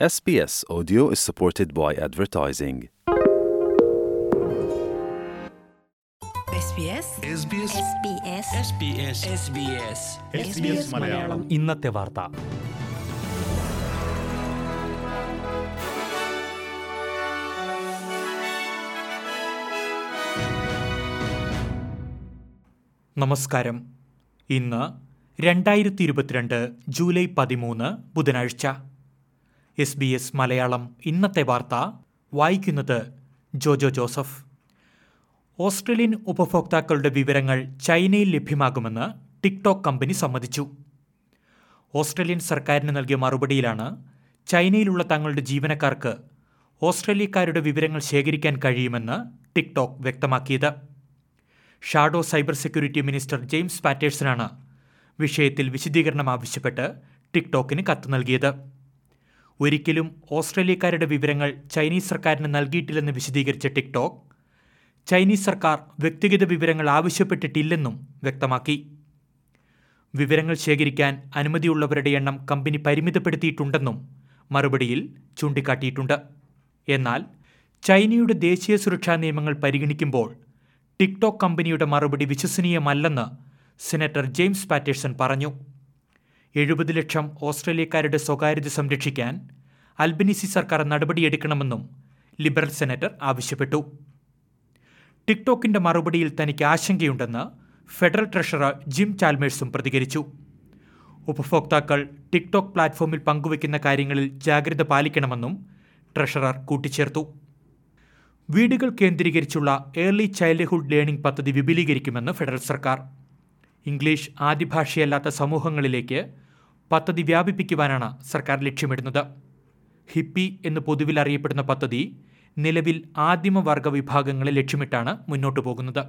SBS Audio is supported by advertising. SBS SBS SBS SBS SBS SBS Malayalam ഇന്നത്തെ വാർത്ത നമസ്കാരം ഇന്ന് രണ്ടായിരത്തി ഇരുപത്തിരണ്ട് ജൂലൈ പതിമൂന്ന് ബുധനാഴ്ച എസ് ബി എസ് മലയാളം ഇന്നത്തെ വാർത്ത. വായിക്കുന്നത് ജോജോ ജോസഫ്. ഓസ്ട്രേലിയൻ ഉപഭോക്താക്കളുടെ വിവരങ്ങൾ ചൈനയിൽ ലഭ്യമാകുമെന്ന് ടിക്ടോക്ക് കമ്പനി സമ്മതിച്ചു. ഓസ്ട്രേലിയൻ സർക്കാരിന് നൽകിയ മറുപടിയിലാണ് ചൈനയിലുള്ള തങ്ങളുടെ ജീവനക്കാർക്ക് ഓസ്ട്രേലിയക്കാരുടെ വിവരങ്ങൾ ശേഖരിക്കാൻ കഴിയുമെന്ന് ടിക്ടോക്ക് വ്യക്തമാക്കിയത്. Shadow cyber security minister James പാറ്റേഴ്സനാണ് വിഷയത്തിൽ വിശദീകരണം ആവശ്യപ്പെട്ട് ടിക്ടോക്കിന് കത്ത് നൽകിയത്. ഒരിക്കലും ഓസ്ട്രേലിയക്കാരുടെ വിവരങ്ങൾ ചൈനീസ് സർക്കാരിന് നൽകിയിട്ടില്ലെന്ന് വിശദീകരിച്ച ടിക്ടോക്ക് ചൈനീസ് സർക്കാർ വ്യക്തിഗത വിവരങ്ങൾ ആവശ്യപ്പെട്ടിട്ടില്ലെന്നും വ്യക്തമാക്കി. വിവരങ്ങൾ ശേഖരിക്കാൻ അനുമതിയുള്ളവരുടെ എണ്ണം കമ്പനി പരിമിതപ്പെടുത്തിയിട്ടുണ്ടെന്നും മറുപടിയിൽ ചൂണ്ടിക്കാട്ടിയിട്ടുണ്ട്. എന്നാൽ ചൈനയുടെ ദേശീയ സുരക്ഷാ നിയമങ്ങൾ പരിഗണിക്കുമ്പോൾ ടിക്ടോക്ക് കമ്പനിയുടെ മറുപടി വിശ്വസനീയമല്ലെന്ന് സെനറ്റർ ജെയിംസ് പാറ്റേഴ്സൺ പറഞ്ഞു. എഴുപത് ലക്ഷം ഓസ്ട്രേലിയക്കാരുടെ സ്വകാര്യത സംരക്ഷിക്കാൻ അൽബനീസി സർക്കാർ നടപടിയെടുക്കണമെന്നും ലിബറൽ സെനറ്റർ ആവശ്യപ്പെട്ടു. ടിക്ടോക്കിന്റെ മറുപടിയിൽ തനിക്ക് ആശങ്കയുണ്ടെന്ന് ഫെഡറൽ ട്രഷറർ ജിം ചാൽമേഴ്സും പ്രതികരിച്ചു. ഉപഭോക്താക്കൾ ടിക്ടോക്ക് പ്ലാറ്റ്ഫോമിൽ പങ്കുവയ്ക്കുന്ന കാര്യങ്ങളിൽ ജാഗ്രത പാലിക്കണമെന്നും ട്രഷറർ കൂട്ടിച്ചേർത്തു. വീടുകൾ കേന്ദ്രീകരിച്ചുള്ള ഏർലി ചൈൽഡ്ഹുഡ് ലേണിംഗ് പദ്ധതി വിപുലീകരിക്കുമെന്ന് ഫെഡറൽ സർക്കാർ. ഇംഗ്ലീഷ് ആദ്യഭാഷയല്ലാത്ത സമൂഹങ്ങളിലേക്ക് പദ്ധതി വ്യാപിപ്പിക്കുവാനാണ് സർക്കാർ ലക്ഷ്യമിടുന്നത്. ഹിപ്പി എന്ന് പൊതുവിൽ അറിയപ്പെടുന്ന പദ്ധതി നിലവിൽ ആദിമ ആദിമവർഗ വിഭാഗങ്ങളെ ലക്ഷ്യമിട്ടാണ് മുന്നോട്ടു പോകുന്നത്.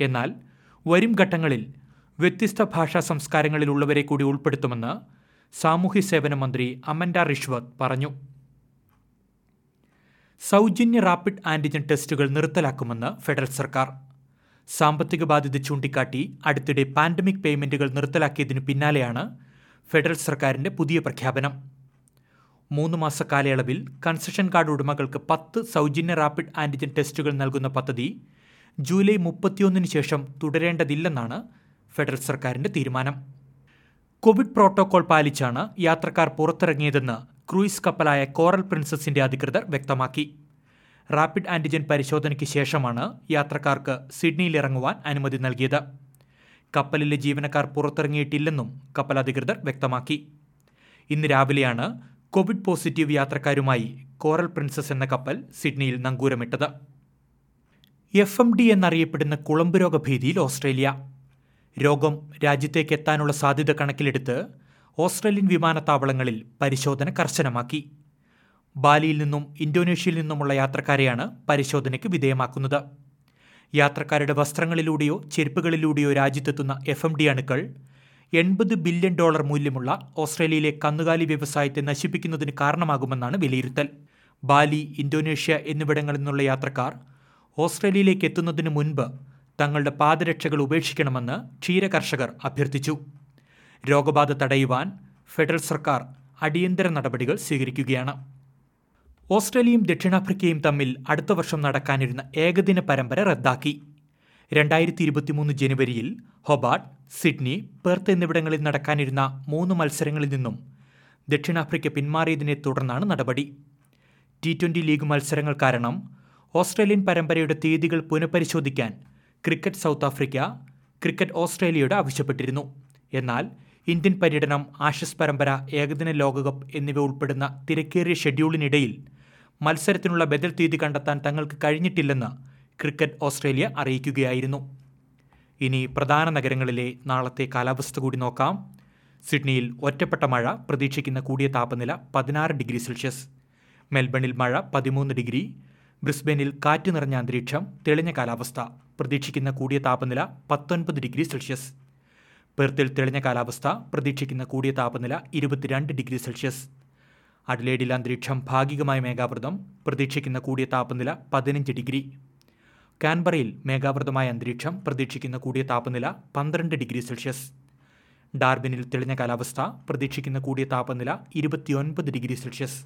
എന്നാൽ വരും ഘട്ടങ്ങളിൽ വ്യത്യസ്ത ഭാഷാ സംസ്കാരങ്ങളിലുള്ളവരെ കൂടി ഉൾപ്പെടുത്തുമെന്ന് സാമൂഹ്യ സേവന മന്ത്രി അമൻഡ റിഷ്വത് പറഞ്ഞു. സൗജന്യ റാപ്പിഡ് ആന്റിജൻ ടെസ്റ്റുകൾ നിർത്തലാക്കുമെന്ന് ഫെഡറൽ സർക്കാർ. സാമ്പത്തിക ബാധ്യത ചൂണ്ടിക്കാട്ടി അടുത്തിടെ പാൻഡമിക് പേയ്മെന്റുകൾ നിർത്തലാക്കിയതിനു പിന്നാലെയാണ് ഫെഡറൽ സർക്കാരിന്റെ പുതിയ പ്രഖ്യാപനം. മൂന്ന് മാസ കാലയളവിൽ കൺസെഷൻ കാർഡ് ഉടമകൾക്ക് പത്ത് സൗജന്യ റാപ്പിഡ് ആന്റിജൻ ടെസ്റ്റുകൾ നൽകുന്ന പദ്ധതി ജൂലൈ മുപ്പത്തിയൊന്നിന് ശേഷം തുടരേണ്ടതില്ലെന്നാണ് ഫെഡറൽ സർക്കാരിന്റെ തീരുമാനം. കോവിഡ് പ്രോട്ടോകോൾ പാലിച്ചാണ് യാത്രക്കാർ പുറത്തിറങ്ങിയതെന്ന് ക്രൂയിസ് കപ്പലായ കോറൽ പ്രിൻസസിന്റെ അധികൃതർ വ്യക്തമാക്കി. റാപ്പിഡ് ആന്റിജൻ പരിശോധനയ്ക്ക് ശേഷമാണ് യാത്രക്കാർക്ക് സിഡ്നിയിൽ ഇറങ്ങുവാൻ അനുമതി നൽകിയത്. കപ്പലിലെ ജീവനക്കാർ പുറത്തിറങ്ങിയിട്ടില്ലെന്നും കപ്പൽ അധികൃതർ വ്യക്തമാക്കി. ഇന്ന് രാവിലെയാണ് കോവിഡ് പോസിറ്റീവ് യാത്രക്കാരുമായി കോറൽ പ്രിൻസസ് എന്ന കപ്പൽ സിഡ്നിയിൽ നങ്കൂരമിട്ടത്. എഫ് എം ഡി എന്നറിയപ്പെടുന്ന കുളമ്പ് രോഗഭീതിയിൽ ഓസ്ട്രേലിയ. രോഗം രാജ്യത്തേക്ക് എത്താനുള്ള സാധ്യത കണക്കിലെടുത്ത് ഓസ്ട്രേലിയൻ വിമാനത്താവളങ്ങളിൽ പരിശോധന കർശനമാക്കി. ബാലിയിൽ നിന്നും ഇന്തോനേഷ്യയിൽ നിന്നുമുള്ള യാത്രക്കാരെയാണ് പരിശോധനയ്ക്ക് വിധേയമാക്കുന്നത്. യാത്രക്കാരുടെ വസ്ത്രങ്ങളിലൂടെയോ ചെരുപ്പുകളിലൂടെയോ രാജ്യത്തെത്തുന്ന എഫ് എം ഡി അണുക്കൾ എൺപത് ബില്യൺ ഡോളർ മൂല്യമുള്ള ഓസ്ട്രേലിയയിലെ കന്നുകാലി വ്യവസായത്തെ നശിപ്പിക്കുന്നതിന് കാരണമാകുമെന്നാണ് വിലയിരുത്തൽ. ബാലി ഇന്തോനേഷ്യ എന്നിവിടങ്ങളിൽ നിന്നുള്ള യാത്രക്കാർ ഓസ്ട്രേലിയയിലേക്ക് എത്തുന്നതിന് മുൻപ് തങ്ങളുടെ പാദരക്ഷകൾ ഉപേക്ഷിക്കണമെന്ന് ക്ഷീരകർഷകർ അഭ്യർത്ഥിച്ചു. രോഗബാധ തടയുവാൻ ഫെഡറൽ സർക്കാർ അടിയന്തര നടപടികൾ സ്വീകരിക്കുകയാണ്. ഓസ്ട്രേലിയയും ദക്ഷിണാഫ്രിക്കയും തമ്മിൽ അടുത്ത വർഷം നടക്കാനിരുന്ന ഏകദിന പരമ്പര റദ്ദാക്കി. രണ്ടായിരത്തി ഇരുപത്തിമൂന്ന് ജനുവരിയിൽ ഹൊബാർട്ട് സിഡ്നി പെർത്ത് എന്നിവിടങ്ങളിൽ നടക്കാനിരുന്ന മൂന്ന് മത്സരങ്ങളിൽ നിന്നും ദക്ഷിണാഫ്രിക്ക പിന്മാറിയതിനെ തുടർന്നാണ് നടപടി. ടി ട്വന്റി ലീഗ് മത്സരങ്ങൾ കാരണം ഓസ്ട്രേലിയൻ പരമ്പരയുടെ തീയതികൾ പുനഃപരിശോധിക്കാൻ ക്രിക്കറ്റ് സൗത്ത് ആഫ്രിക്ക ക്രിക്കറ്റ് ഓസ്ട്രേലിയയോട് ആവശ്യപ്പെട്ടിരുന്നു. എന്നാൽ ഇന്ത്യൻ പര്യടനം ആഷസ് പരമ്പര ഏകദിന ലോകകപ്പ് എന്നിവ ഉൾപ്പെടുന്ന തിരക്കേറിയ ഷെഡ്യൂളിനിടയിൽ മത്സരത്തിനുള്ള ബദൽ തീയതി കണ്ടെത്താൻ തങ്ങൾക്ക് കഴിഞ്ഞിട്ടില്ലെന്ന് ക്രിക്കറ്റ് ഓസ്ട്രേലിയ അറിയിക്കുകയായിരുന്നു. ഇനി പ്രധാന നഗരങ്ങളിലെ നാളത്തെ കാലാവസ്ഥ കൂടി നോക്കാം. സിഡ്നിയിൽ ഒറ്റപ്പെട്ട മഴ പ്രതീക്ഷിക്കുന്ന കൂടിയ താപനില പതിനാറ് ഡിഗ്രി സെൽഷ്യസ്. മെൽബണിൽ മഴ പതിമൂന്ന് ഡിഗ്രി. ബ്രിസ്ബനിൽ കാറ്റ് നിറഞ്ഞ അന്തരീക്ഷം തെളിഞ്ഞ കാലാവസ്ഥ പ്രതീക്ഷിക്കുന്ന കൂടിയ താപനില പത്തൊൻപത് ഡിഗ്രി സെൽഷ്യസ്. പെർത്തിൽ തെളിഞ്ഞ കാലാവസ്ഥ പ്രതീക്ഷിക്കുന്ന കൂടിയ താപനില ഇരുപത്തിരണ്ട് ഡിഗ്രി സെൽഷ്യസ്. അഡ്ലേഡിൽ അന്തരീക്ഷം ഭാഗികമായ മേഘാവൃതം പ്രതീക്ഷിക്കുന്ന കൂടിയ താപനില പതിനഞ്ച് ഡിഗ്രി. കാൻബറയിൽ മേഘാവൃതമായ അന്തരീക്ഷം പ്രതീക്ഷിക്കുന്ന കൂടിയ താപനില പന്ത്രണ്ട് ഡിഗ്രി സെൽഷ്യസ്. ഡാർബിനിൽ തെളിഞ്ഞ കാലാവസ്ഥ പ്രതീക്ഷിക്കുന്ന കൂടിയ താപനില ഇരുപത്തിയൊൻപത് ഡിഗ്രി സെൽഷ്യസ്.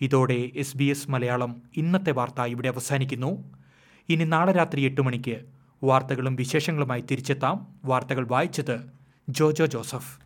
ഇതോടെ എസ് ബി എസ് മലയാളം ഇന്നത്തെ വാർത്ത ഇവിടെ അവസാനിക്കുന്നു. ഇനി നാളെ രാത്രി എട്ട് മണിക്ക് വാർത്തകളും വിശേഷങ്ങളുമായി തിരിച്ചെത്താം. വാർത്തകൾ വായിച്ചത് ജോജോ ജോസഫ്.